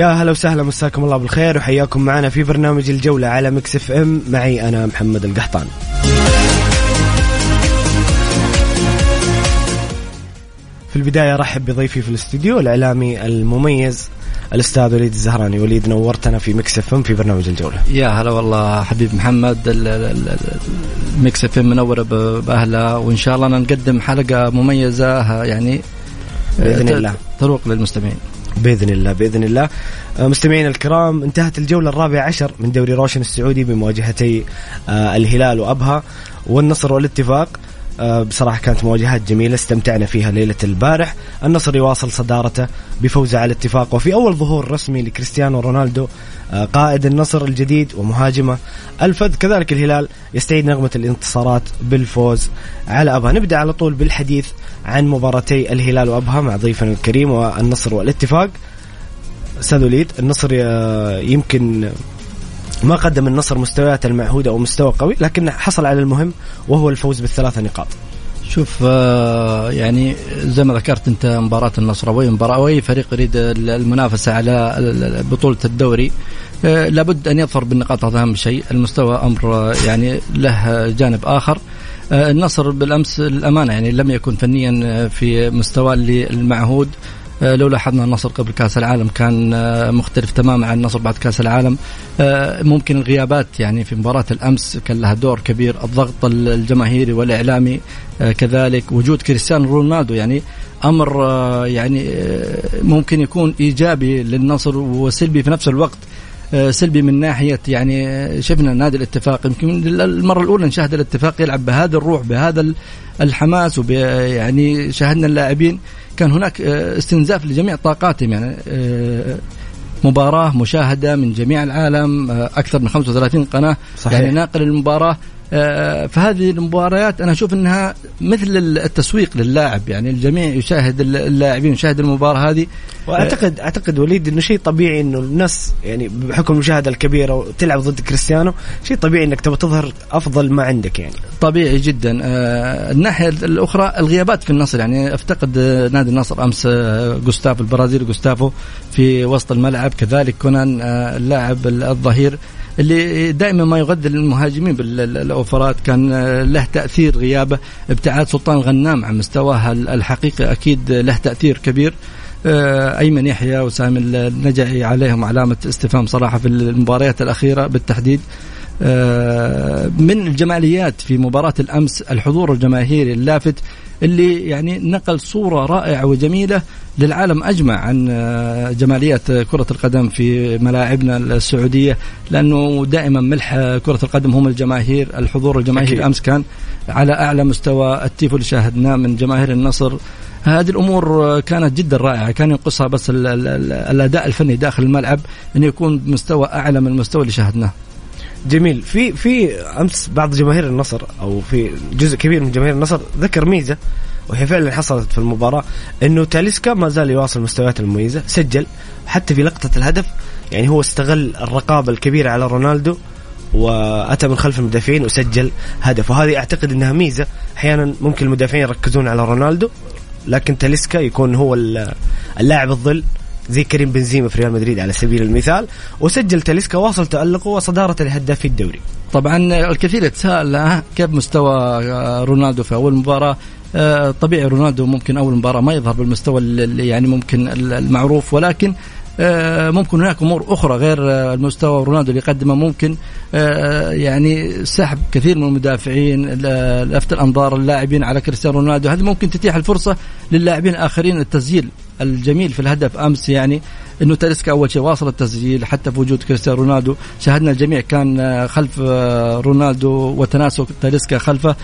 يا هلا وسهلا مساكم الله بالخير وحياكم معنا في برنامج الجولة على Mix FM. معي أنا محمد القحطاني. في البداية رحب بضيفي في الاستديو الإعلامي المميز الأستاذ وليد الزهراني. وليد نورتنا في Mix FM في برنامج الجولة. يا هلا والله حبيب محمد. ال Mix FM منورة ب- بأهلها وإن شاء الله نقدم حلقة مميزة يعني بإذن ت- الله. تروق للمستمعين. بإذن الله بإذن الله. آه، مستمعينا الكرام انتهت الجولة الرابعة عشر من دوري روشن السعودي بمواجهتي آه، الهلال وأبها والنصر والاتفاق. بصراحة كانت مواجهات جميلة استمتعنا فيها ليلة البارح. النصر يواصل صدارته بفوزه على الاتفاق وفي أول ظهور رسمي لكريستيانو رونالدو آه، قائد النصر الجديد ومهاجمه. الفذ كذلك الهلال يستعيد نغمة الانتصارات بالفوز على أبها. نبدأ على طول بالحديث عن مباراتي الهلال وأبها مع ضيفنا الكريم والنصر والاتفاق. أستاذ وليد النصر آه، يمكن ما قدم النصر مستويات المعهودة أو مستوى قوي لكن حصل على المهم وهو الفوز بالثلاثة نقاط. شوف آه، يعني زي ما ذكرت أنت مباراة النصراوي مباراة أو اي فريق يريد ال- المنافسة على بطولة الدوري. آه، لابد أن يظفر بالنقاط هذا أهم شيء. المستوى أمر آه، يعني له جانب آخر. النصر بالأمس الأمانة يعني لم يكن فنيا في مستوى المعهود لو لاحظنا النصر قبل كأس العالم كان آه، مختلف تماما عن النصر بعد كأس العالم. آه، ممكن الغيابات يعني في مباراة الأمس كان لها دور كبير الضغط الجماهيري والإعلامي آه، كذلك وجود كريستيانو رونالدو. يعني أمر آه، يعني آه، ممكن يكون إيجابي للنصر وسلبي في نفس الوقت. آه، سلبي من ناحية يعني آه، شفنا نادي الاتفاق يمكن المرة الأولى نشاهد الاتفاق يلعب بهذا الروح بهذا ال- الحماس وب يعني شاهدنا اللاعبين كان هناك آه، استنزاف لجميع طاقاتهم يعني آه، مباراة مشاهدة من جميع العالم آه، أكثر من 35 قناة صحيح. يعني ناقل المباراة آه، فهذه المباريات أنا أشوف أنها مثل التسويق للاعب يعني الجميع يشاهد اللاعبين يشاهد المباراة هذه. واعتقد أعتقد وليد إنه شيء طبيعي إنه الناس يعني بحكم المشاهدة الكبيرة وتلعب ضد كريستيانو شيء طبيعي إنك تبغى تظهر أفضل ما عندك يعني. طبيعي جدا. آه، الناحية الأخرى الغيابات في النصر يعني أفتقد آه، نادي النصر آه، جوستافو البرازيلي جوستافو في وسط الملعب. كذلك كونان آه، اللاعب الظهير اللي دائما ما يغذي المهاجمين بالاوفرات كان له تأثير غيابه ابتعاد سلطان الغنام عن مستواه الحقيقي. أكيد له تأثير كبير. آه، أيمن يحيى وسامي النجعي عليهم علامة استفهام صراحة في المباريات الأخيرة بالتحديد. آه، من الجماليات في مباراة الأمس الحضور الجماهيري اللافت اللي يعني نقل صورة رائعة وجميلة للعالم أجمع عن آه، جماليات كرة القدم في ملاعبنا السعودية لأنه دائما ملح كرة القدم هم الجماهير الحضور الجماهيري أكيد. أمس كان على أعلى مستوى التيفو اللي شاهدناه من جماهير النصر هذه الأمور كانت جدا رائعة كان ينقصها بس ال ال ال الأداء الفني داخل الملعب انه يكون بمستوى أعلى من المستوى اللي شاهدناه جميل. في في أمس بعض جماهير النصر أو في جزء كبير من جماهير النصر ذكر ميزة وهي فعلا حصلت في المباراة إنه تاليسكا ما زال يواصل مستوياته المميزة سجل حتى في لقطة الهدف يعني هو استغل الرقابة الكبيرة على رونالدو وأتى من خلف المدافعين وسجل هدف. وهذه أعتقد إنها ميزة أحيانا ممكن المدافعين يركزون على رونالدو لكن تاليسكا يكون هو ال- اللاعب الظل. زي كريم بنزيما في ريال مدريد على سبيل المثال وسجل تاليسكا واصل تألقه وصدارة الهداف في الدوري. طبعا الكثير يتساءل كيف مستوى آه، رونالدو في أول مباراة. آه، طبيعي رونالدو ممكن أول مباراة ما يظهر بالمستوى يعني ممكن المعروف ولكن ممكن هناك أمور أخرى غير المستوى رونالدو اللي يقدمه ممكن يعني سحب كثير من المدافعين لفت الأنظار اللاعبين على كريستيانو رونالدو. هذه ممكن تتيح الفرصة للاعبين الآخرين التسجيل الجميل في الهدف أمس يعني. إنه تاليسكا أول شيء واصل التسجيل حتى في وجود كريستيانو رونالدو. شاهدنا الجميع كان خلف رونالدو وتناسق تاليسكا خلفه. آه،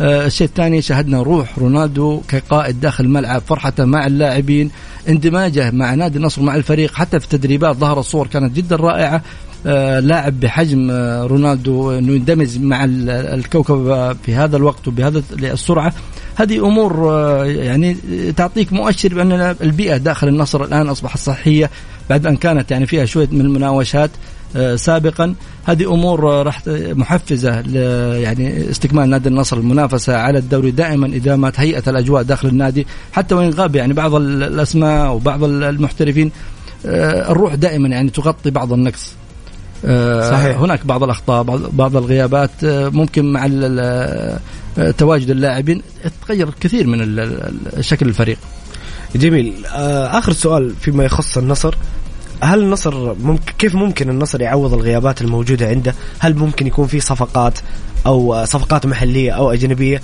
الشيء الثاني شاهدنا روح رونالدو كقائد داخل الملعب فرحته مع اللاعبين اندماجه مع نادي النصر مع الفريق حتى في التدريبات ظهر الصور كانت جدا رائعة. آه، لاعب بحجم آه، رونالدو إنه يندمج مع الكوكب في هذا الوقت وبهذا السرعة. هذه أمور يعني تعطيك مؤشر بأن البيئة داخل النصر الآن أصبحت صحية بعد أن كانت يعني فيها شوية من المناوشات آه، سابقا. هذه أمور آه، راح محفزة يعني استكمال نادي النصر المنافسة على الدوري. دائما إذا ما تهيأت الأجواء داخل النادي حتى وإن غاب يعني بعض الأسماء وبعض المحترفين آه، الروح دائما يعني تغطي بعض النقص. صحيح. هناك بعض الأخطاء بعض الغيابات ممكن مع تواجد اللاعبين. تغير كثير من شكل الفريق. جميل. آخر سؤال فيما يخص النصر. هل النصر ممكن كيف ممكن النصر يعوض الغيابات الموجودة عنده؟ هل ممكن يكون في صفقات أو صفقات محلية أو أجنبية؟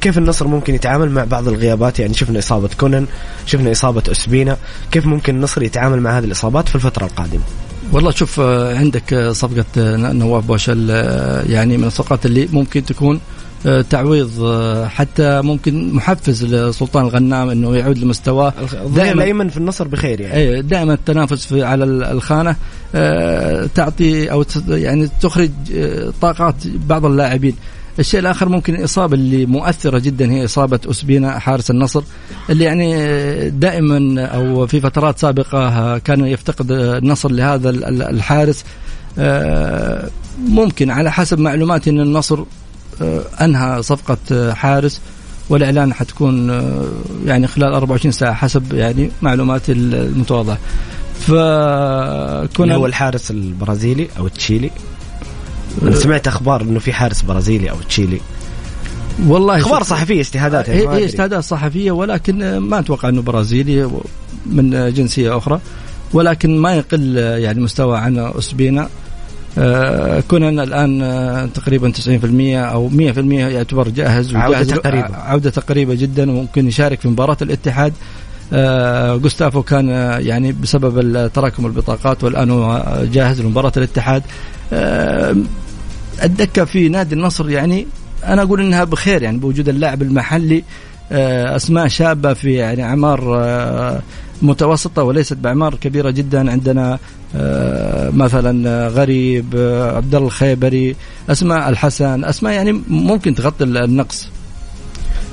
كيف النصر ممكن يتعامل مع بعض الغيابات يعني شفنا إصابة كونن شفنا إصابة أسبينا كيف ممكن النصر يتعامل مع هذه الإصابات في الفترة القادمة والله شوف آه، عندك آه، صفقة آه، نواف بوشل يعني من الصفقات اللي ممكن تكون تعويض حتى ممكن محفز لسلطان الغنام إنه يعود لمستواه. دائما الأيمن في النصر بخير يعني. اي دائما التنافس في على الخانة تعطي أو يعني تخرج طاقات بعض اللاعبين. الشيء الآخر ممكن الاصابه اللي مؤثرة جدا هي إصابة اسبينا حارس النصر اللي يعني دائما أو في فترات سابقة كان يفتقد النصر لهذا الحارس. آه، ممكن على حسب معلوماتي إن النصر آه، أنهى صفقة حارس والإعلان حتكون آه، يعني خلال 24 ساعة حسب يعني معلوماتي المتواضعة. فكنا هو الحارس البرازيلي أو التشيلي أنا سمعت أخبار إنه في حارس برازيلي أو تشيلي. والله أخبار صحفية اجتهادات يعني هي اجتهادات صحفية ولكن ما أتوقع إنه برازيلي من جنسية أخرى ولكن ما يقل يعني مستوى عن اسبينا آه كونان الآن آه تقريبا 90% أو 100% يعتبر جاهز عودة قريبة عودة قريبة جدا وممكن يشارك في مباراة الاتحاد. آه جوستافو كان آه يعني بسبب تراكم البطاقات والآن هو جاهز لمباراة الاتحاد. آه الدكه في نادي النصر يعني أنا أقول إنها بخير يعني بوجود اللاعب المحلي آه، أسماء شابة في يعني اعمار آه، متوسطة وليست باعمار كبيرة جدا. عندنا آه، مثلا آه، غريب آه، عبد الله الخيبري أسماء الحسن. أسماء يعني ممكن تغطي النقص.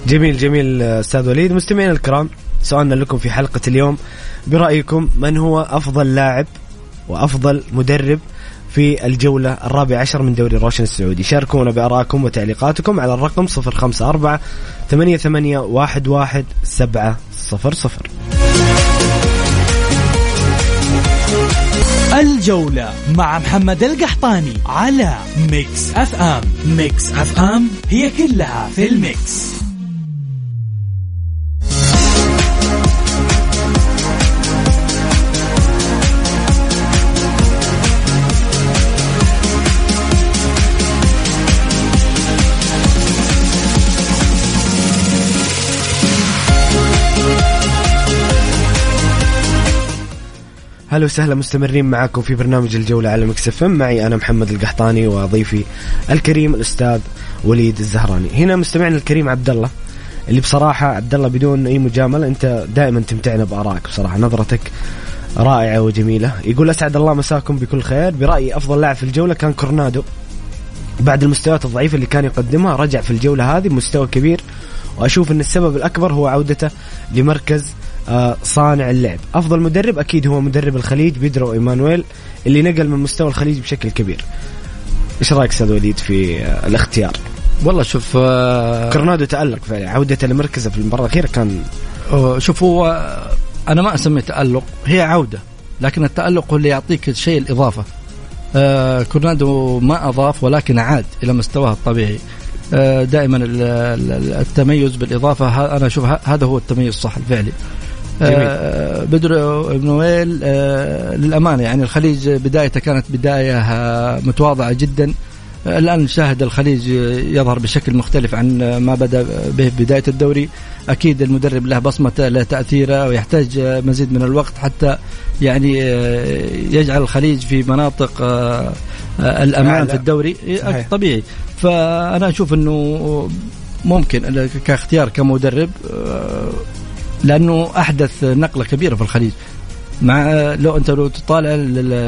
جميل جميل أستاذ وليد. مستمعينا الكرام سؤالنا لكم في حلقة اليوم. برأيكم من هو أفضل لاعب وأفضل مدرب في الجولة الرابعة عشر من دوري روشن السعودي؟ شاركونا بأراءكم وتعليقاتكم على الرقم 054 88 11 700 الجولة مع محمد القحطاني على ميكس أف أم. ميكس أف أم هي كلها في الميكس. هلا وسهلا مستمرين معكم في برنامج الجولة على مكسف معي أنا محمد القحطاني وضيفي الكريم الأستاذ وليد الزهراني. هنا مستمعنا الكريم عبد الله اللي بصراحة عبد الله بدون أي مجاملة أنت دائما تمتعنا بآرائك بصراحة. نظرتك رائعة وجميلة. يقول أسعد الله مساكم بكل خير. برأيي أفضل لاعب في الجولة كان كورنادو. بعد المستويات الضعيفة اللي كان يقدمها رجع في الجولة هذه بمستوى كبير. وأشوف أن السبب الأكبر هو عودته لمركز صانع اللعب. أفضل مدرب أكيد هو مدرب الخليج بيدرو إيمانويل اللي نقل من مستوى الخليج بشكل كبير. إيش رأيك أستاذ وليد في آه، الاختيار؟ والله شوف آه كورنادو تألق فعلا. عودته لمركزه في المباراة الأخيرة كان شوف هو أنا ما أسميه تألق هي عودة لكن التألق هو اللي يعطيك الشيء الإضافة. آه كورنادو ما أضاف ولكن عاد إلى مستواه الطبيعي. آه دائما التميز بالإضافة أنا أشوف هذا هو التميز الصح الفعلي. آه بدر بن ويل آه للأمانة يعني الخليج بدايته كانت بداية آه، متواضعة جدا. الآن نشاهد الخليج يظهر بشكل مختلف عن ما بدأ به بداية الدوري. أكيد المدرب له بصمته له تأثيره ويحتاج مزيد من الوقت حتى يعني يجعل الخليج في مناطق الأمان في الدوري. صحيح. طبيعي. فأنا أشوف إنه ممكن كاختيار كمدرب لأنه أحدث نقلة كبيرة في الخليج. مع لو أنت لو تطالع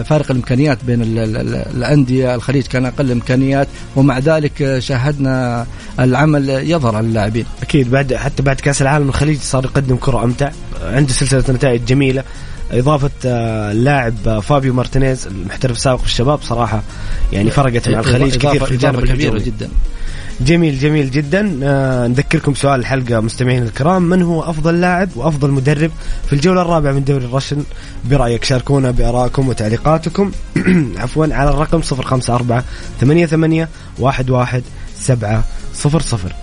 فارق الإمكانيات بين الأندية الخليج كان أقل إمكانيات ومع ذلك شاهدنا العمل يظهر على اللاعبين. أكيد بعد حتى بعد كأس العالم الخليج صار يقدم كرة أمتع عنده سلسلة نتائج جميلة. إضافة آه، اللاعب فابيو مارتينيز المحترف السابق في الشباب صراحة يعني فرقت مع الخليج كثير في الجانب كبيرة جدا. جميل جميل جدا. آه نذكركم سؤال الحلقة مستمعين الكرام. من هو أفضل لاعب وأفضل مدرب في الجولة الرابعة من دوري روشن؟ برأيك شاركونا بآرائكم وتعليقاتكم. عفوا على الرقم 054 88 11 700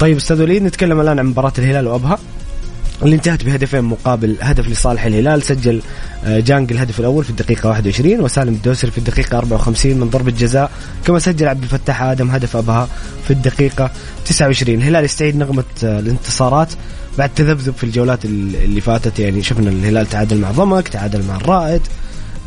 طيب أستاذ وليد نتكلم الآن عن مباراة الهلال وأبها. اللي انتهت بهدفين مقابل هدف لصالح الهلال سجل آه، جانج الهدف الأول في الدقيقة 21 وسالم الدوسري في الدقيقة 54 من ضربة جزاء كما سجل عبد الفتاح آدم هدف أبها في الدقيقة 29 الهلال يستعيد نغمة آه، الانتصارات بعد تذبذب في الجولات اللي فاتت يعني شفنا الهلال تعادل مع ضمك تعادل مع الرائد.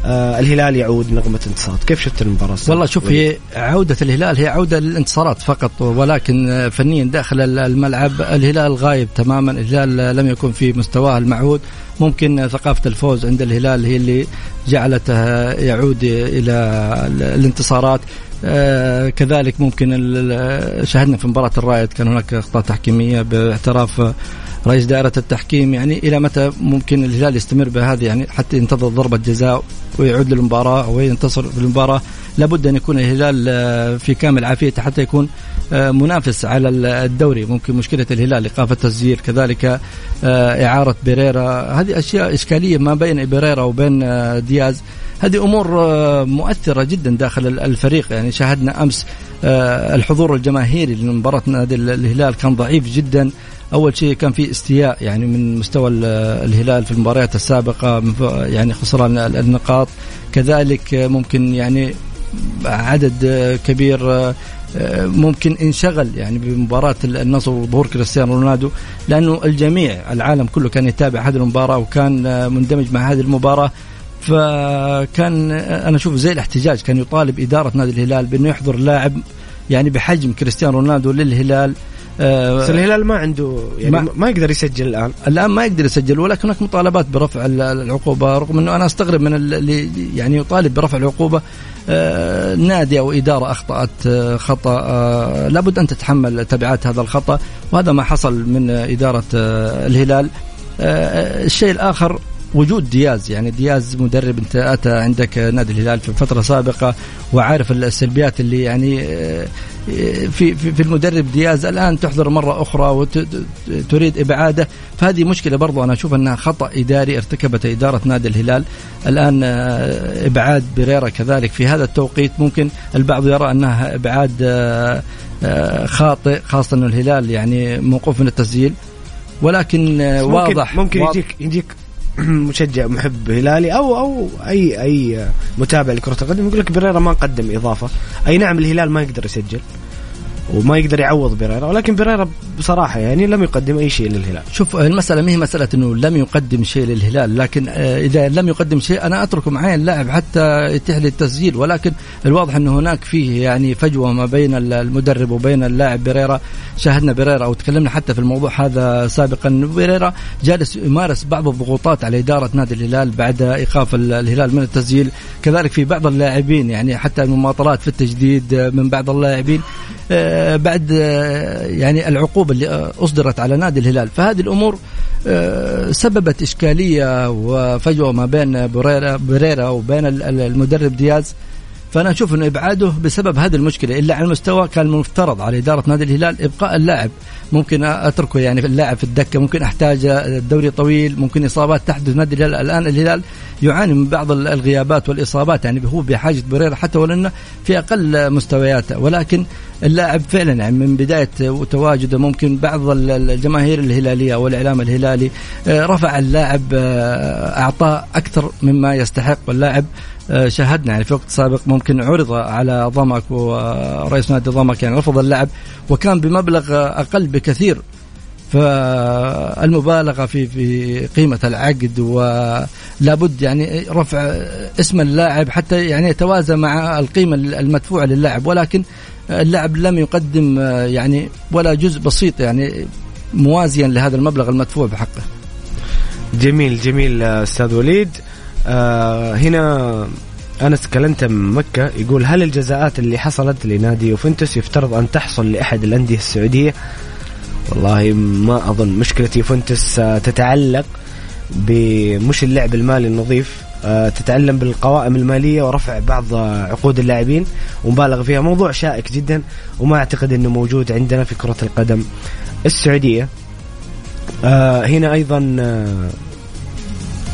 آه الهلال يعود نغمة انتصارات. كيف شفت المباراة؟ والله شوف هي عودة الهلال هي عودة للانتصارات فقط ولكن آه، فنيا داخل الملعب الهلال غايب تماما. الهلال لم يكن في مستواه المعهود. ممكن ثقافة الفوز عند الهلال هي اللي جعلته يعود إلى الانتصارات. آه كذلك ممكن شاهدنا في مباراة الرائد كان هناك أخطاء تحكيمية باعتراف رئيس دائرة التحكيم. يعني إلى متى ممكن الهلال يستمر بهذه؟ يعني حتى ينتظر ضربة جزاء ويعود للمباراة وينتصر في المباراة. لابد أن يكون الهلال آه، في كامل عافيته حتى يكون آه، منافس على الدوري. ممكن مشكلة الهلال إيقاف التسجيل كذلك آه، إعارة بيريرا. هذه أشياء إشكالية ما بين بيريرا وبين دياز. هذه أمور مؤثرة جدا داخل الفريق. يعني شاهدنا أمس الحضور الجماهيري لمباراة نادي الهلال كان ضعيف جدا. أول شيء كان في استياء يعني من مستوى الهلال في المباريات السابقة يعني خسران النقاط. كذلك ممكن يعني عدد كبير ممكن انشغل يعني بمباراة النصر وظهور كريستيانو رونالدو. لأنه الجميع العالم كله كان يتابع هذه المباراة وكان مندمج مع هذه المباراة. فكان أنا أشوف زي الاحتجاج كان يطالب إدارة نادي الهلال بأنه يحضر لاعب يعني بحجم كريستيانو رونالدو للهلال. آه بس الهلال ما عنده يعني ما, ما يقدر يسجل الآن. الآن ما يقدر يسجل ولكن هناك مطالبات برفع العقوبة رغم أنه أنا أستغرب من اللي يعني يطالب برفع العقوبة. آه نادي أو إدارة أخطأت آه خطأ. آه لابد أن تتحمل تبعات هذا الخطأ وهذا ما حصل من إدارة آه الهلال. آه الشيء الآخر وجود دياز يعني دياز مدرب انت أتى عندك نادي الهلال في فترة سابقة وعارف السلبيات اللي يعني آه، في في المدرب دياز الآن تحضر مرة أخرى وتريد إبعاده. فهذه مشكلة برضو أنا أشوف أنها خطأ إداري ارتكبته إدارة نادي الهلال. الآن آه، إبعاد بريرا كذلك. في هذا التوقيت ممكن البعض يرى أنها إبعاد آه، خاطئ خاصة انه الهلال يعني موقوف من التسجيل. ولكن ممكن واضح ممكن يجيك يجيك مشجع محب هلالي أو أو اي أي متابع لكرة القدم يقول لك بريرا ما قدم إضافة. أي نعم الهلال ما يقدر يسجل. وما يقدر يعوض بيريرا ولكن بيريرا بصراحة يعني لم يقدم أي شيء للهلال. شوف المسألة ما هي مسألة إنه لم يقدم شيء للهلال لكن آه، إذا لم يقدم شيء أنا اتركه معي اللاعب حتى يتيح لي التسجيل ولكن الواضح إنه هناك فيه يعني فجوة ما بين المدرب وبين اللاعب بيريرا. شاهدنا بيريرا وتكلمنا حتى في الموضوع هذا سابقا. بيريرا جالس يمارس بعض الضغوطات على إدارة نادي الهلال بعد إيقاف الهلال من التسجيل. كذلك في بعض اللاعبين يعني حتى المماطلات في التجديد من بعض اللاعبين. آه، بعد آه، يعني العقوبة اللي آه، أصدرت على نادي الهلال. فهذه الأمور سببت إشكالية وفجوة ما بين بريرا, بريرا وبين المدرب دياز فأنا أشوف إنه إبعاده بسبب هذه المشكلة إلا على المستوى كان المفترض على إدارة نادي الهلال إبقاء اللاعب. ممكن أتركه يعني اللاعب في الدكة ممكن أحتاج الدوري طويل ممكن إصابات تحدث نادي الهلال. الآن الهلال يعاني من بعض الغيابات والإصابات يعني هو بحاجة بريرا حتى ولو انه في أقل مستوياته. ولكن اللاعب فعلا يعني من بداية تواجده ممكن بعض الجماهير الهلالية والإعلام الهلالي آه، رفع اللاعب آه، أعطاه أكثر مما يستحق. واللاعب شاهدنا يعني في وقت سابق ممكن عرض على ضمك ورئيس نادي ضمك يعني رفض اللعب وكان بمبلغ أقل بكثير. فالمبالغة في في قيمة العقد ولابد يعني رفع اسم اللاعب حتى يعني يتوازى مع القيمة المدفوعة للاعب. ولكن اللاعب لم يقدم يعني ولا جزء بسيط يعني موازيا لهذا المبلغ المدفوع بحقه. جميل جميل أستاذ وليد. آه هنا أنس كلنتا من مكة يقول هل الجزاءات اللي حصلت لنادي يوفنتوس يفترض أن تحصل لأحد الأندية السعودية؟ والله ما أظن. مشكلة يوفنتوس آه، تتعلق بمش اللعب المالي النظيف آه، تتعلم بالقوائم المالية ورفع بعض عقود اللاعبين ومبالغ فيها. موضوع شائك جدا وما أعتقد إنه موجود عندنا في كرة القدم السعودية. هنا أيضا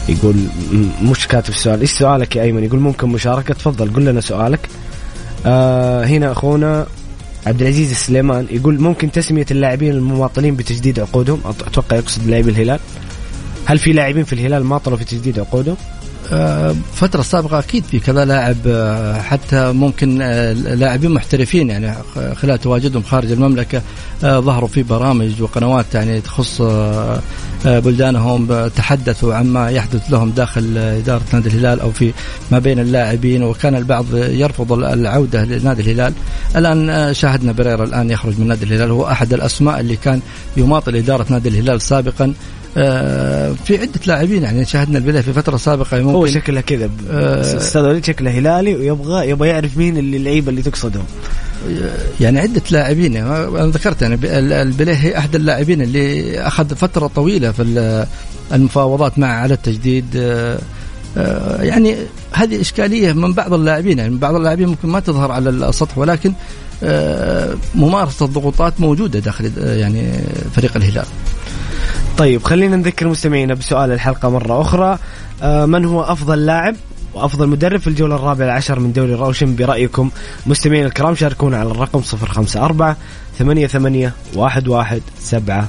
يقول مش كاتب السؤال إيش سؤالك يا أيمن؟ يقول ممكن مشاركة تفضل قل لنا سؤالك. آه هنا أخونا عبد العزيز السليمان يقول ممكن تسمية اللاعبين المماطلين بتجديد عقودهم؟ أتوقع يقصد لاعبي الهلال. هل في لاعبين في الهلال ماطلوا في تجديد عقودهم؟ الفترة السابقة أكيد في كذا لاعب آه، حتى ممكن آه، لاعبين محترفين يعني خلال تواجدهم خارج المملكة آه، ظهروا في برامج وقنوات يعني تخص بلدانهم تحدثوا عما يحدث لهم داخل إدارة نادي الهلال أو في ما بين اللاعبين وكان البعض يرفض العودة لنادي الهلال. الآن شاهدنا بريرا الآن يخرج من نادي الهلال هو أحد الأسماء اللي كان يماطل إدارة نادي الهلال سابقا. في عدة لاعبين يعني شاهدنا البلاي في فترة سابقة ممكن هو شكله كذا آه، أستاذ وليد شكله هلالي ويبغى يبغى يعرف مين اللي اللعيبة اللي تقصدهم يعني عدة لاعبين يعني أنا ذكرت يعني البليهي أحد اللاعبين اللي أخذ فترة طويلة في المفاوضات معه على التجديد آه، يعني هذه إشكالية من بعض اللاعبين يعني بعض اللاعبين ممكن ما تظهر على السطح ولكن ممارسة الضغوطات موجودة داخل يعني فريق الهلال. طيب خلينا نذكر مستمعينا بسؤال الحلقة مرة أخرى. آه، من هو أفضل لاعب وأفضل مدرب في الجولة الرابعة عشر من دوري روشن برأيكم؟ مستمعينا الكرام شاركونا على الرقم 054 88 11 700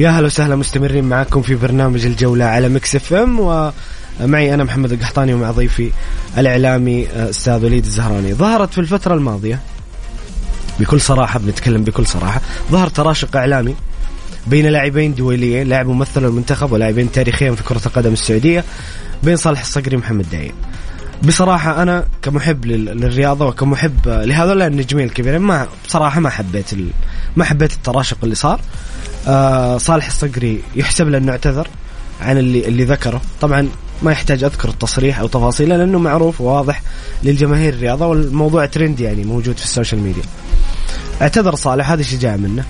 يا هلا وسهلا مستمرين معكم في برنامج الجولة على Mix FM ومعي أنا محمد القحطاني ومع ضيفي الإعلامي آه، أستاذ وليد الزهراني. ظهرت في الفترة الماضية بكل صراحة بنتكلم بكل صراحة ظهر تراشق إعلامي بين لاعبين دوليين لاعب ممثل المنتخب ولاعبين تاريخيين في كرة القدم السعودية بين صالح الصقري ومحمد الدعيع. بصراحة أنا كمحب للرياضة وكمحب لهذول النجمين الكبيرين ما بصراحة ما حبيت ما حبيت التراشق اللي صار. آه صالح الصقري يحسب له انه اعتذر عن اللي اللي ذكره. طبعا ما يحتاج أذكر التصريح أو تفاصيله لأنه معروف وواضح للجماهير الرياضة والموضوع ترند يعني موجود في ال social media. اعتذر صالح هذه شجاعه منه.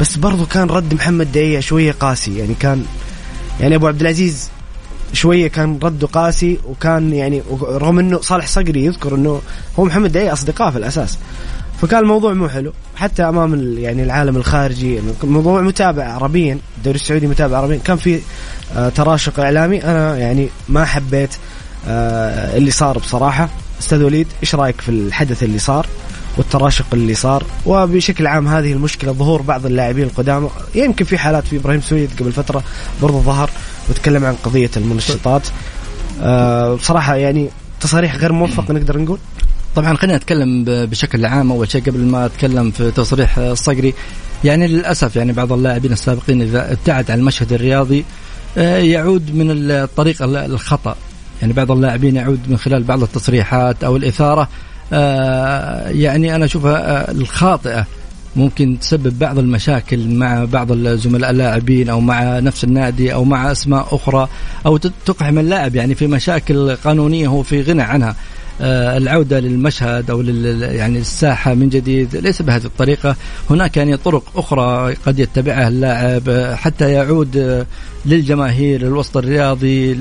بس برضو كان رد محمد الدعيع شوية قاسي. يعني كان يعني أبو عبد العزيز شوية كان رده قاسي وكان يعني رغم إنه صالح صقري يذكر إنه هو محمد دعية أصدقاء في الأساس. فكان الموضوع مو حلو. حتى أمام يعني العالم الخارجي الموضوع متابع عربيا الدوري السعودي متابع عربيا. كان في آه، تراشق إعلامي. أنا يعني ما حبيت آه، اللي صار بصراحة. أستاذ وليد إيش رأيك في الحدث اللي صار؟ والتراشق اللي صار. وبشكل عام هذه المشكلة ظهور بعض اللاعبين القدامى يمكن في حالات في إبراهيم سويد قبل فترة برضه ظهر وتكلم عن قضية المنشطات. آه، بصراحه يعني تصاريح غير موفق نقدر نقول. طبعا خلينا نتكلم بشكل عام. أول شيء قبل ما أتكلم في تصريح الصقري يعني للأسف يعني بعض اللاعبين السابقين إذا ابتعد عن المشهد الرياضي آه، يعود من الطريق الخطأ. يعني بعض اللاعبين يعود من خلال بعض التصريحات أو الإثارة. يعني أنا أشوفها الخاطئة ممكن تسبب بعض المشاكل مع بعض الزملاء اللاعبين أو مع نفس النادي أو مع أسماء أخرى أو تقحم اللاعب يعني في مشاكل قانونية هو في غنى عنها. آه، العودة للمشهد أو لل يعني الساحة من جديد ليس بهذه الطريقة. هناك يعني طرق أخرى قد يتبعها اللاعب حتى يعود للجماهير للوسط الرياضي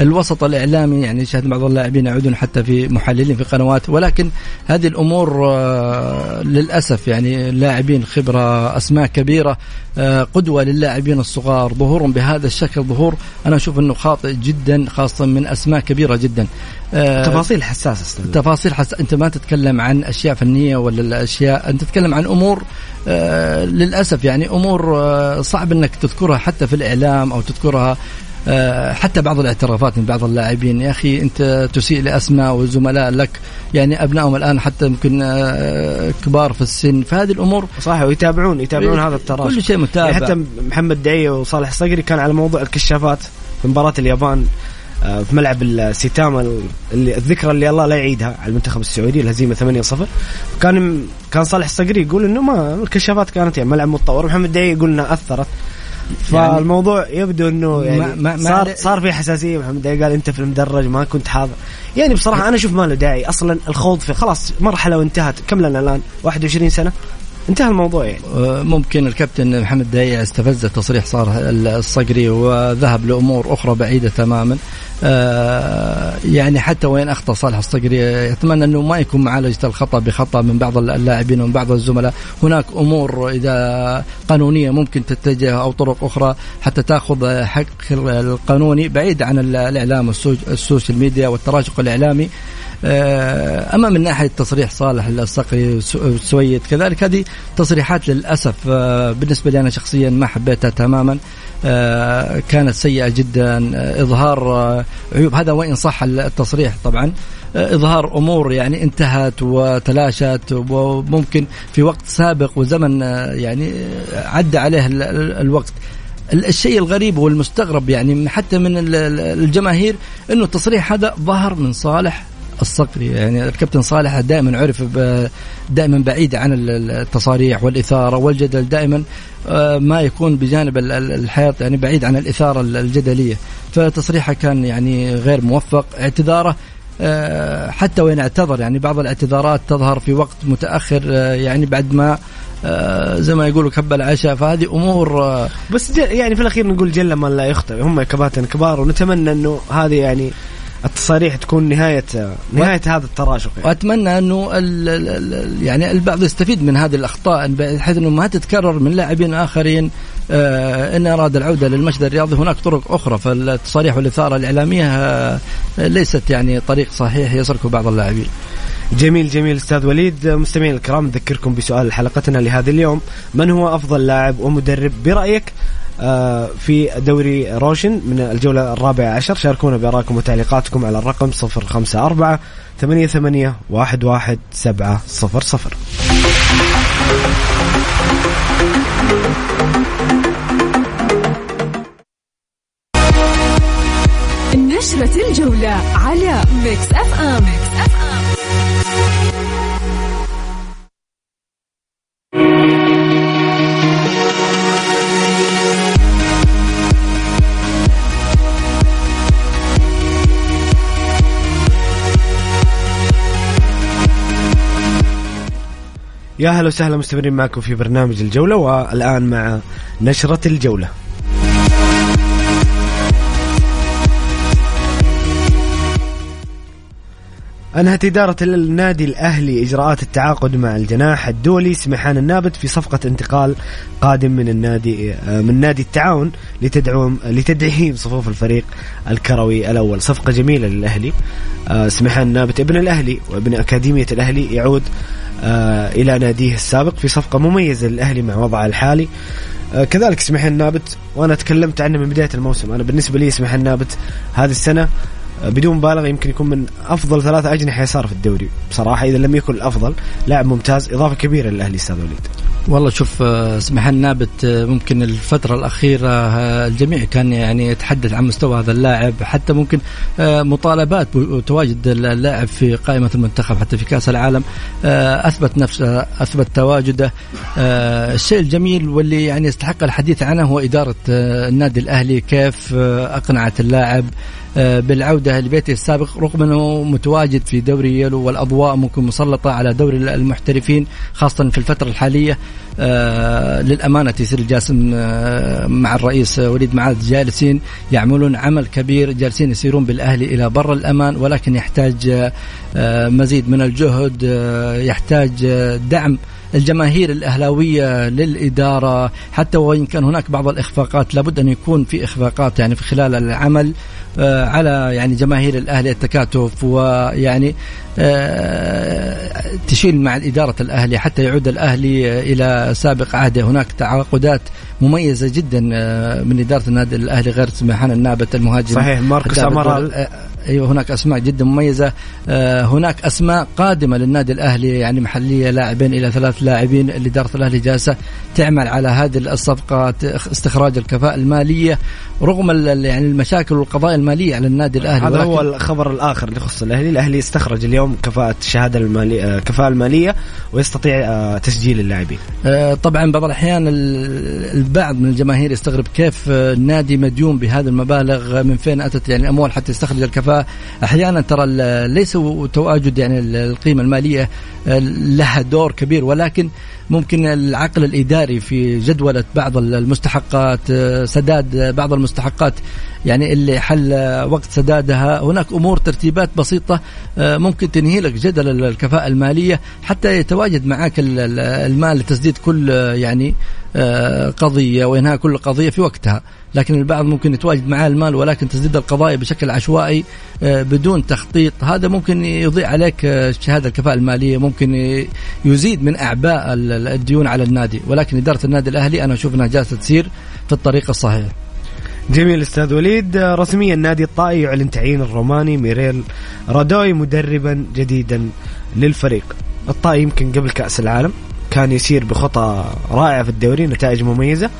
الوسط الإعلامي يعني شاهد بعض اللاعبين يعودون حتى في محللين في قنوات. ولكن هذه الأمور آه، للأسف يعني لاعبين خبرة أسماء كبيرة آه، قدوة للاعبين الصغار ظهورهم بهذا الشكل ظهور أنا أشوف إنه خاطئ جدا خاصة من أسماء كبيرة جدا. آه، تفاصيل حساسة تفاصيل حساسة. أنت ما تتكلم عن أشياء فنية ولا الأشياء أنت تتكلم عن أمور للأسف يعني أمور صعب إنك تذكرها حتى في الإعلام أو تذكرها حتى بعض الاعترافات من بعض اللاعبين. يا أخي أنت تسيء لأسماء وزملاء لك. يعني أبنائهم الآن حتى يمكن آه، كبار في السن. فهذه الأمور صح ويتابعون يتابعون هذا التراجع كل شيء متابع. يعني حتى محمد دعيه وصالح الصقري كان على موضوع الكشافات في مباراة اليابان آه، في ملعب الستامة اللي الذكرى اللي الله لا يعيدها على المنتخب السعودي الهزيمة 8-0 كان كان صالح الصقري يقول إنه ما الكشافات كانت يعني ملعب متطور. محمد دعي يقول انها أثرت. فالموضوع يبدو إنه يعني ما ما صار صار في حساسية. محمد قال أنت في المدرج ما كنت حاضر. يعني بصراحة أنا أشوف ما له داعي. أصلا الخوض في خلاص مرحلة وانتهت. كم لنا الآن؟ 21 سنة. انتهى الموضوع يعني. أه، ممكن الكابتن محمد الدعيع استفزه تصريح صالح الصقري وذهب لأمور أخرى بعيدة تماما. يعني حتى وين أخطأ صالح الصقري اتمنى أنه ما يكون معالجة الخطأ بخطأ من بعض اللاعبين ومن بعض الزملاء. هناك أمور إذا قانونية ممكن تتجه أو طرق أخرى حتى تأخذ حق القانوني بعيد عن الإعلام وال social media والتراشق الإعلامي. آه، أما من ناحية تصريح صالح الصقري والسويد كذلك هذه تصريحات للأسف آه، بالنسبة لي أنا شخصيا ما حبيتها تماما. آه، كانت سيئة جدا. إظهار عيوب. هذا وإن صح التصريح طبعا. إظهار أمور يعني انتهت وتلاشت وممكن في وقت سابق وزمن يعني عدى عليه الوقت. الشيء الغريب والمستغرب يعني حتى من الجماهير إنه التصريح هذا ظهر من صالح الصقري. يعني الكابتن صالح دائما عرف دائما بعيد عن التصاريح والإثارة والجدل. دائما آه، ما يكون بجانب الحياة يعني بعيد عن الإثارة الجدلية. فتصريحه كان يعني غير موفق. اعتذاره آه، حتى وين اعتذر يعني بعض الاعتذارات تظهر في وقت متأخر آه، يعني بعد ما زي ما يقولوا كب العشاء. فهذه أمور بس يعني في الأخير نقول جل من لا يخطئ. هم كباتن كبار ونتمنى إنه هذه يعني التصاريح تكون نهايه نهاية. هذا التراشق يعني. وأتمنى أنه ال ال يعني البعض يستفيد من هذه الأخطاء بحيث أنه ما تتكرر من لاعبين آخرين آه إن أراد العودة للمشهد الرياضي هناك طرق أخرى فالتصاريح والإثارة الإعلامية آه ليست يعني طريق صحيح يسلكه بعض اللاعبين. جميل جميل أستاذ وليد مستمعين الكرام نذكركم بسؤال حلقتنا لهذا اليوم من هو أفضل لاعب ومدرب برأيك في دوري روشن من الجولة الرابعة عشر. شاركونا بأراءكم وتعليقاتكم على الرقم صفر خمسة أربعة ثمانية ثمانية واحد واحد سبعة صفر صفر. نشرة الجولة على Mix FM, Mix FM. يا هلا وسهلا مستمرين معكم في برنامج الجولة والآن مع نشرة الجولة. أنهت إدارة النادي الأهلي إجراءات التعاقد مع الجناح الدولي سمحان النابت في صفقة انتقال قادم من النادي من نادي التعاون لتدعم لتدعيم صفوف الفريق الكروي الأول. صفقة جميلة للأهلي. آه، سمحان النابت ابن الأهلي وابن أكاديمية الأهلي يعود آه، إلى ناديه السابق في صفقة مميزة للأهلي مع وضعه الحالي. آه، كذلك سمح النابت وأنا تكلمت عنه من بداية الموسم. أنا بالنسبة لي سمح النابت هذه السنة آه، بدون مبالغة يمكن يكون من أفضل ثلاثة أجنحة يسار في الدوري. بصراحة إذا لم يكن الأفضل لاعب ممتاز إضافة كبيرة للأهلي أستاذ وليد. والله شوف آه، سمح نابت آه، ممكن الفترة الأخيرة آه، الجميع كان يعني يتحدث عن مستوى هذا اللاعب حتى ممكن مطالبات بتواجد اللاعب في قائمة المنتخب حتى في كأس العالم أثبت نفسه أثبت تواجده. الشيء الجميل واللي يعني يستحق الحديث عنه هو إدارة النادي الأهلي كيف أقنعت اللاعب آه، بالعودة لبيته السابق رغم أنه متواجد في دوري يلو والأضواء ممكن مسلطة على دوري المحترفين خاصة في الفترة الحالية آه، للأمانة تيسير الجاسم آه، مع الرئيس وليد معاذ جالسين يعملون عمل كبير جالسين يسيرون بالأهلي إلى بر الأمان ولكن يحتاج مزيد من الجهد يحتاج دعم الجماهير الأهلاوية للإدارة حتى وإن كان هناك بعض الإخفاقات لابد أن يكون في إخفاقات يعني في خلال العمل آه، على يعني جماهير الأهلي التكاتف ويعني آه، تشيل مع إدارة الأهلي حتى يعود الأهلي إلى سابق عهده. هناك تعاقدات مميزة جدا آه، من إدارة النادي الأهلي غير سمحان النابت المهاجم. صحيح ماركوس أمارال أيوه هناك أسماء جدا مميزة. هناك أسماء قادمة للنادي الأهلي يعني محلية لاعبين إلى ثلاث لاعبين اللي اداره الأهلي جالسة تعمل على هذه الصفقات استخراج الكفاءة المالية رغم يعني المشاكل والقضايا المالية على النادي الأهلي. هذا هو الخبر الآخر اللي يخص الأهلي، الأهلي استخرج اليوم كفاءة الشهادة الماليه آه، كفاءة المالية ويستطيع آه، تسجيل اللاعبين. آه، طبعا بعض الأحيان البعض من الجماهير يستغرب كيف النادي مديون بهذه المبالغ من فين أتت يعني الأموال حتى يستخرج الكفاءة، أحيانا ترى ليس تواجد يعني القيمة المالية لها دور كبير ولكن ممكن العقل الإداري في جدوله بعض المستحقات سداد بعض المستحقات يعني اللي حل وقت سدادها. هناك أمور ترتيبات بسيطة ممكن تنهي لك جدل الكفاءة المالية حتى يتواجد معك المال لتسديد كل يعني قضية وإنهاء كل قضية في وقتها. لكن البعض ممكن يتواجد معاه المال ولكن تسديد القضايا بشكل عشوائي آه، بدون تخطيط. هذا ممكن يضيع عليك آه، شهادة الكفاءة المالية ممكن يزيد من أعباء الديون على النادي. ولكن إدارة النادي الأهلي أنا أشوف أنها جالسة تسير في الطريق الصحيح. جميل أستاذ وليد. رسميا النادي الطائي يعلن تعيين الروماني ميريل رادوي مدربا جديدا للفريق. الطائي يمكن قبل كأس العالم. كان يسير بخطى رائعة في الدوري نتائج مميزة.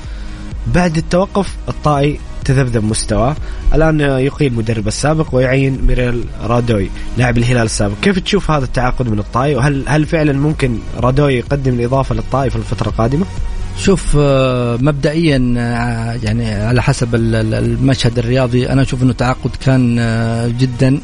بعد التوقف الطائي تذبذب مستواه. الآن يقيل مدرب السابق ويعين ميريل رادوي لاعب الهلال السابق. كيف تشوف هذا التعاقد من الطائي؟ وهل هل فعلا ممكن رادوي يقدم الإضافة للطائي في الفترة القادمة؟ شوف آه، مبدئيا آه، يعني على حسب المشهد الرياضي أنا أشوف إنه تعاقد كان آه، جدا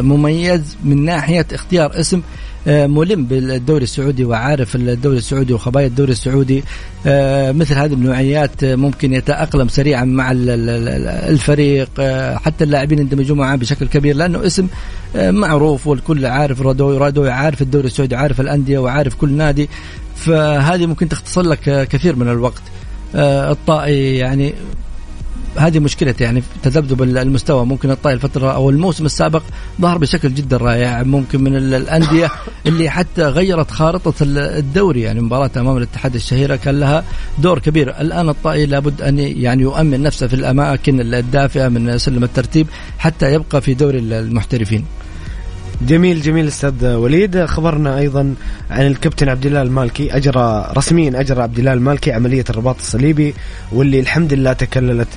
مميز من ناحية اختيار اسم. ملم بالدوري السعودي وعارف الدوري السعودي وخبايا الدوري السعودي. آه، مثل هذه النوعيات ممكن يتأقلم سريعا مع الفريق آه، حتى اللاعبين يندمجون معه بشكل كبير لأنه اسم معروف والكل عارف رادوي رادوي عارف الدوري السعودي عارف الأندية وعارف كل نادي. فهذه ممكن تختصر لك كثير من الوقت. الطائي يعني هذه مشكلة يعني تذبذب المستوى. ممكن الطائي الفترة أو الموسم السابق ظهر بشكل جدا رائع. ممكن من الأندية اللي حتى غيرت خارطة الدوري. يعني مباراة أمام الاتحاد الشهيرة كان لها دور كبير. الآن الطائي لابد أن يعني يؤمن نفسه في الأماكن الدافئة من سلم الترتيب حتى يبقى في دوري المحترفين. جميل جميل أستاذ وليد. خبرنا أيضا عن الكابتن عبد الله المالكي. أجرى رسميا أجرى عبد الله المالكي عملية الرباط الصليبي واللي الحمد لله تكللت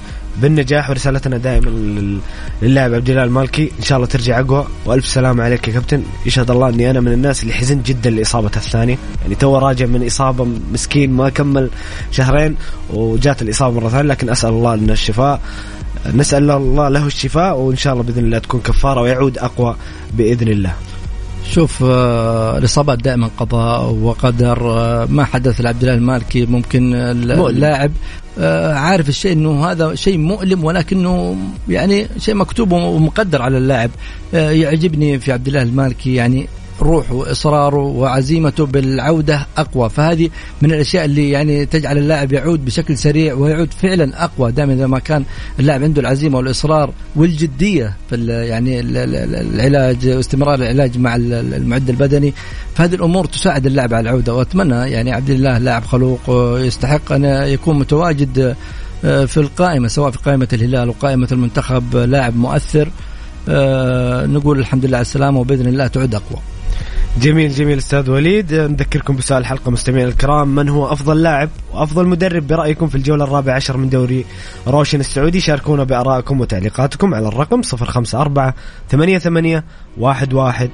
بالنجاح ورسالتنا دائما للاعب عبد الله المالكي. إن شاء الله ترجع أقوى. وألف سلامه عليك يا كابتن. يشهد الله أني أنا من الناس اللي حزنت جدا لاصابته الثانية يعني تو راجع من إصابة مسكين ما كمل شهرين وجات الإصابة مرة ثانية لكن أسأل الله لنا الشفاء. نسأل الله له الشفاء وإن شاء الله بإذن الله تكون كفارة ويعود أقوى بإذن الله. شوف آه، الإصابات دائما قضاء وقدر آه، ما حدث لعبد الله المالكي ممكن اللاعب آه، عارف الشيء إنه هذا شيء مؤلم ولكنه يعني شيء مكتوب ومقدر على اللاعب. يعجبني في عبد الله المالكي يعني روحه وإصراره وعزيمته بالعودة أقوى. فهذه من الأشياء اللي يعني تجعل اللاعب يعود بشكل سريع ويعود فعلا أقوى دائما إذا ما كان اللاعب عنده العزيمة والإصرار والجدية في يعني العلاج واستمرار العلاج مع المعد البدني. فهذه الأمور تساعد اللاعب على العودة. وأتمنى يعني عبد الله لاعب خلوق يستحق أن يكون متواجد آه، في القائمة سواء في قائمة الهلال وقائمة المنتخب لاعب مؤثر. آه، نقول الحمد لله على السلامة وبإذن الله تعود أقوى. جميل جميل أستاذ وليد. نذكركم بسؤال الحلقة مستمعينا الكرام من هو أفضل لاعب وأفضل مدرب برأيكم في الجولة الرابعة عشر من دوري روشن السعودي؟ شاركونا بآرائكم وتعليقاتكم على الرقم 054 88 11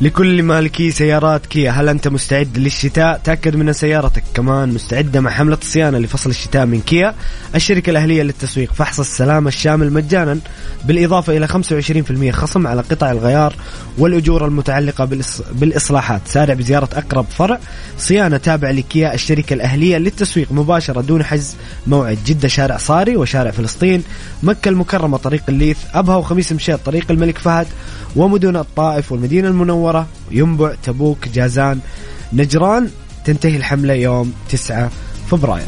لكل مالكي سيارات كيا هل أنت مستعد للشتاء؟ تأكد من أن سيارتك كمان مستعدة مع حملة الصيانة لفصل الشتاء من كيا الشركة الأهلية للتسويق فحص السلامة الشامل مجانا بالإضافة إلى 25% خصم على قطع الغيار والأجور المتعلقة بالإصلاحات. سارع بزيارة أقرب فرع صيانة تابع لكيا الشركة الأهلية للتسويق مباشرة دون حجز موعد. جدة شارع صاري وشارع فلسطين مكة المكرمة طريق الليث أبها وخميس مشيط طريق الملك فهد ومدن الطائف والمدينة المنورة. ينبع تبوك جازان. نجران تنتهي الحملة يوم 9 فبراير.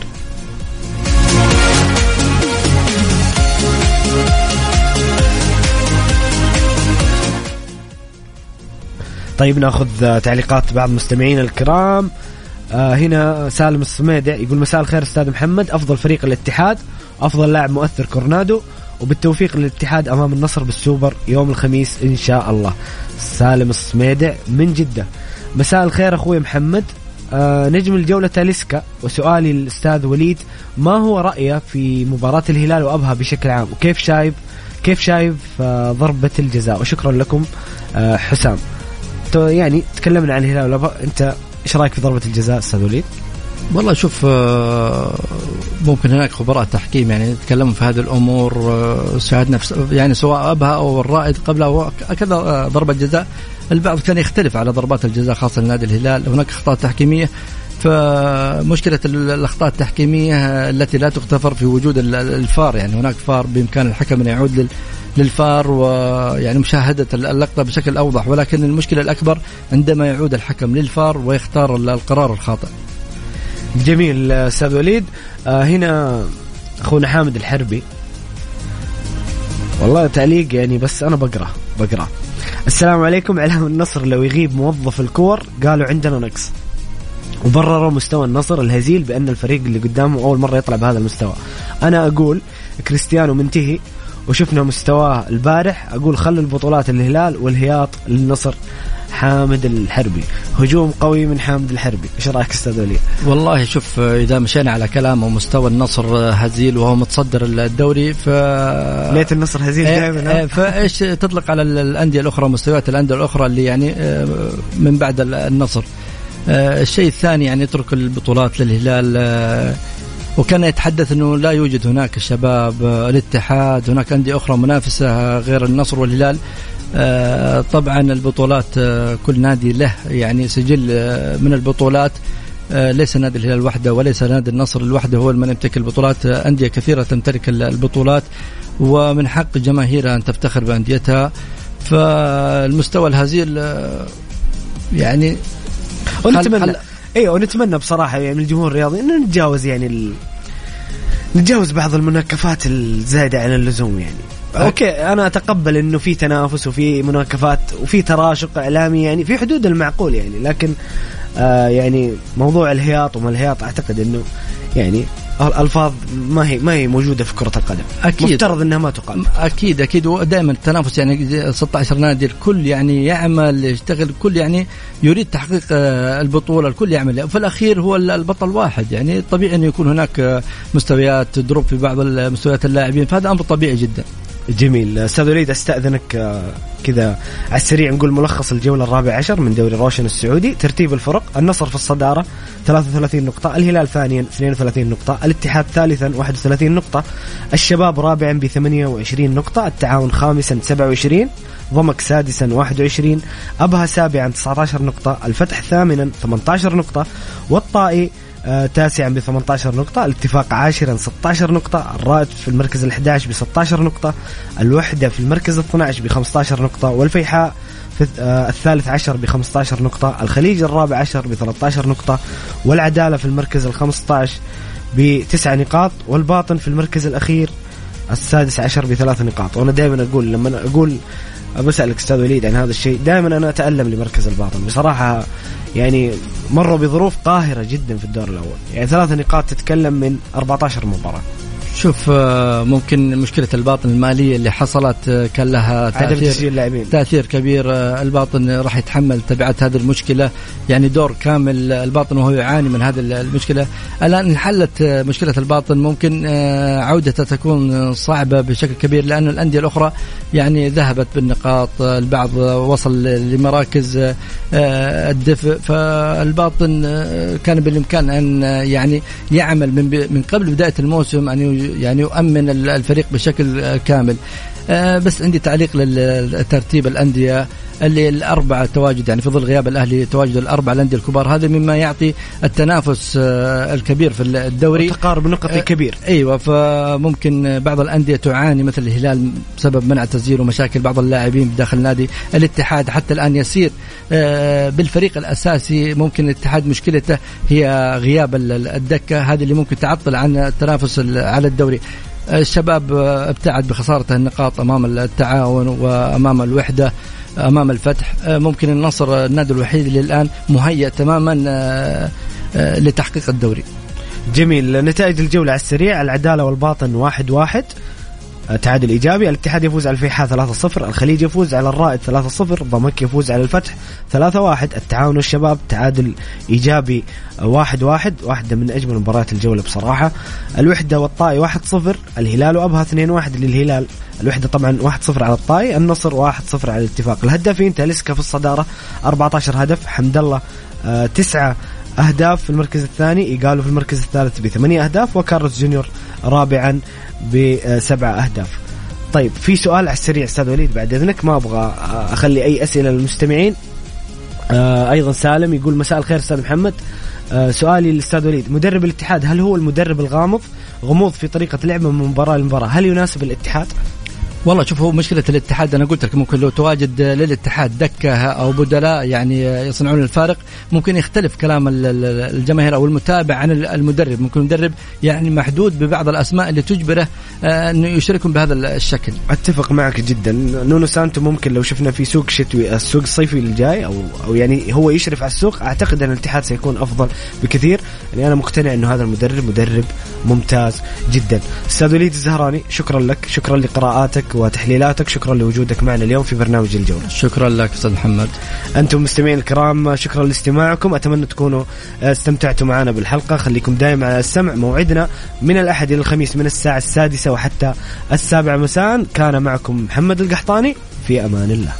طيب ناخذ تعليقات بعض مستمعينا الكرام. آه هنا سالم الصميدع يقول مساء الخير أستاذ محمد. أفضل فريق الاتحاد أفضل لاعب مؤثر كورنادو وبالتوفيق للاتحاد أمام النصر بالسوبر يوم الخميس إن شاء الله. سالم الصميدع من جدة. مساء الخير أخوي محمد. آه نجم الجولة تاليسكا. وسؤالي للأستاذ وليد ما هو رأيه في مباراة الهلال وأبها بشكل عام؟ وكيف شايف كيف شايف آه ضربة الجزاء؟ وشكرا لكم آه حسام. يعني تكلمنا عن الهلال وأبها أنت إيش رأيك في ضربة الجزاء أستاذ وليد؟ والله شوف آه، ممكن هناك خبراء تحكيم يعني يتكلموا في هذه الأمور آه، شاهدنا يعني سواء أبها أو الرائد قبلها كذا آه، ضربة جزاء. البعض كان يختلف على ضربات الجزاء خاصة لنادي الهلال. هناك أخطاء تحكيمية فمشكلة الأخطاء التحكيمية التي لا تغتفر في وجود الفار. يعني هناك فار بإمكان الحكم أن يعود للفار ويعني مشاهدة اللقطة بشكل أوضح. ولكن المشكلة الأكبر عندما يعود الحكم للفار ويختار القرار الخاطئ. جميل أستاذ وليد. آه هنا أخونا حامد الحربي. والله تعليق يعني بس أنا بقرأ بقرأ. السلام عليكم. اعلام النصر لو يغيب موظف الكور قالوا عندنا نقص. وبرروا مستوى النصر الهزيل بأن الفريق اللي قدامه أول مرة يطلع بهذا المستوى. أنا أقول كريستيانو منتهي وشفنا مستواه البارح. أقول خلوا البطولات الهلال والهياط للنصر. حامد الحربي. هجوم قوي من حامد الحربي. إيش رأيك أستاذ وليد والله شوف إذا مشينا على كلامه مستوى النصر هزيل وهو متصدر الدوري ف ليت النصر هزيل إيه، دائما إيه، فإيش تطلق على الأندية الأخرى مستويات الأندية الأخرى اللي يعني آه، من بعد النصر. الشيء الثاني يعني اترك البطولات للهلال وكان يتحدث إنه لا يوجد هناك شباب الاتحاد هناك أندية أخرى منافسة غير النصر والهلال. طبعا البطولات آه، كل نادي له يعني سجل آه، من البطولات ليس نادي الهلال وحده وليس نادي النصر لوحده هو من يمتلك البطولات. أندية كثيرة تمتلك البطولات ومن حق جماهيرها أن تفتخر بأنديتها. فالمستوى الهزيل يعني ونتمنى أيوه ونتمنى بصراحة يعني من الجمهور الرياضي انه نتجاوز يعني ال... نتجاوز بعض المناكفات الزايدة عن اللزوم يعني. أوكي أنا أتقبل إنه في تنافس وفي مناكفات وفي تراشق إعلامي يعني في حدود المعقول يعني لكن آه يعني موضوع الهياط وما الهياط أعتقد إنه يعني ألفاظ ما هي ما هي موجودة في كرة القدم. أكيد. مفترض إنها ما تقال. أكيد أكيد. ودائما التنافس يعني 16 نادي الكل يعني يعمل يشتغل الكل يعني يريد تحقيق آه، البطولة الكل يعمل. في الأخير هو البطل واحد. يعني طبيعي إنه يكون هناك مستويات دروب في بعض مستويات اللاعبين. فهذا أمر طبيعي جدا. جميل. أستاذ وليد أستأذنك آه، كذا على السريع نقول ملخص الجولة الرابعه عشر من دوري روشن السعودي. ترتيب الفرق النصر في الصدارة 33 نقطة الهلال ثانيا 32 نقطة الاتحاد ثالثا 31 نقطة الشباب رابعا ب 28 نقطة التعاون خامسا 27 ضمك سادسا 21 أبها سابعا 19 نقطة الفتح ثامنا 18 نقطة والطائي تاسعا ب 18 نقطة الاتفاق عاشرا 16 نقطة الرائد في المركز ال 11 ب 16 نقطة الوحدة في المركز ال 12 ب 15 نقطة والفيحاء في آه، الثالث عشر ب 15 نقطة الخليج الرابع عشر ب 13 نقطة والعدالة في المركز ال 15 بتسع نقاط والباطن في المركز الأخير السادس عشر بثلاث نقاط. وأنا دائما أقول لما أقول بسألك أستاذ وليد عن هذا الشيء. دائما أنا أتألم لمركز الباطن. بصراحة يعني مروا بظروف قاهرة جدا في الدور الأول. يعني ثلاث نقاط تتكلم من 14 مباراة. شوف آه، ممكن مشكلة الباطن المالية اللي حصلت آه، كان لها تأثير تأثير كبير آه، الباطن راح يتحمل تبعات هذه المشكلة. يعني دور كامل الباطن وهو يعاني من هذه المشكلة. الآن انحلت مشكلة الباطن. ممكن عودتها تكون صعبة بشكل كبير لأن الأندية الأخرى يعني ذهبت بالنقاط. البعض وصل لمراكز الدفء. فالباطن كان بالإمكان أن يعني يعمل من قبل بداية الموسم أن يعني يؤمن ال- الفريق بشكل آه، كامل. آه، بس عندي تعليق للترتيب الأندية اللي الأربعة تواجد يعني في ظل غياب الأهلي تواجد الأربعة الأندية الكبار. هذا مما يعطي التنافس آه، الكبير في الدوري. تقارب نقطي آه، كبير أيوه فممكن بعض الأندية تعاني مثل الهلال بسبب منع تسجيل ومشاكل بعض اللاعبين داخل النادي، الاتحاد. حتى الآن يسير بالفريق الأساسي ممكن الاتحاد مشكلته هي غياب ال- ال- الدكة هذه اللي ممكن تعطل عن التنافس ال- على الدوري. الشباب ابتعد بخسارته النقاط أمام التعاون وأمام الوحدة أمام الفتح. آه، ممكن النصر النادي الوحيد اللي الآن مهيئ تماما آه، آه، لتحقيق الدوري. جميل. نتائج الجولة على السريع العدالة والباطن واحد واحد. تعادل ايجابي الاتحاد يفوز على الفيحاء 3-0 الخليج يفوز على الرائد 3-0 ضمك يفوز على الفتح 3-1 التعاون والشباب تعادل إيجابي 1-1 واحدة من أجمل مباريات الجولة بصراحة. الوحدة والطائي 1-0 الهلال وأبها 2-1 للهلال. الوحدة طبعا 1-0 على الطائي النصر 1-0 على الاتفاق. الهدافين تاليسكا في الصدارة 14 هدف حمد الله آه، 9 أهداف في المركز الثاني إيجالو في المركز الثالث بثمانية أهداف وكارلوس جونيور رابعا بسبعة أهداف. طيب في سؤال على السريع أستاذ وليد بعد إذنك ما أبغى أخلي أي أسئلة للمستمعين. آه، أيضا سالم يقول مساء الخير أستاذ محمد. آه، سؤالي للأستاذ وليد مدرب الاتحاد هل هو المدرب الغامض غموض في طريقة لعبه من مباراة لمباراة؟ هل يناسب الاتحاد؟ والله شوف هو مشكلة الاتحاد أنا قلت لك ممكن لو تواجد للاتحاد دكة أو بدلاء يعني يصنعون الفارق ممكن يختلف كلام ال- ال- الجماهير أو المتابع عن ال- المدرب. ممكن المدرب يعني محدود ببعض الأسماء اللي تجبره آه، إنه يشاركهم بهذا الشكل. أتفق معك جدا. نونو سانتو ممكن لو شفنا في سوق شتوي السوق الصيفي الجاي أو أو يعني هو يشرف على السوق أعتقد أن الاتحاد سيكون أفضل بكثير. يعني أنا مقتنع إنه هذا المدرب مدرب ممتاز جدا. أستاذ وليد الزهراني شكرا لك شكرا لقراءاتك. وتحليلاتك. شكرا لوجودك معنا اليوم في برنامج الجولة. شكرا لك أستاذ محمد. أنتم مستمعين الكرام شكرا لاستماعكم. أتمنى تكونوا استمتعتوا معنا بالحلقة. خليكم دائما على السمع موعدنا من الأحد إلى الخميس من الساعة السادسة وحتى السابعه مساء. كان معكم محمد القحطاني. في أمان الله.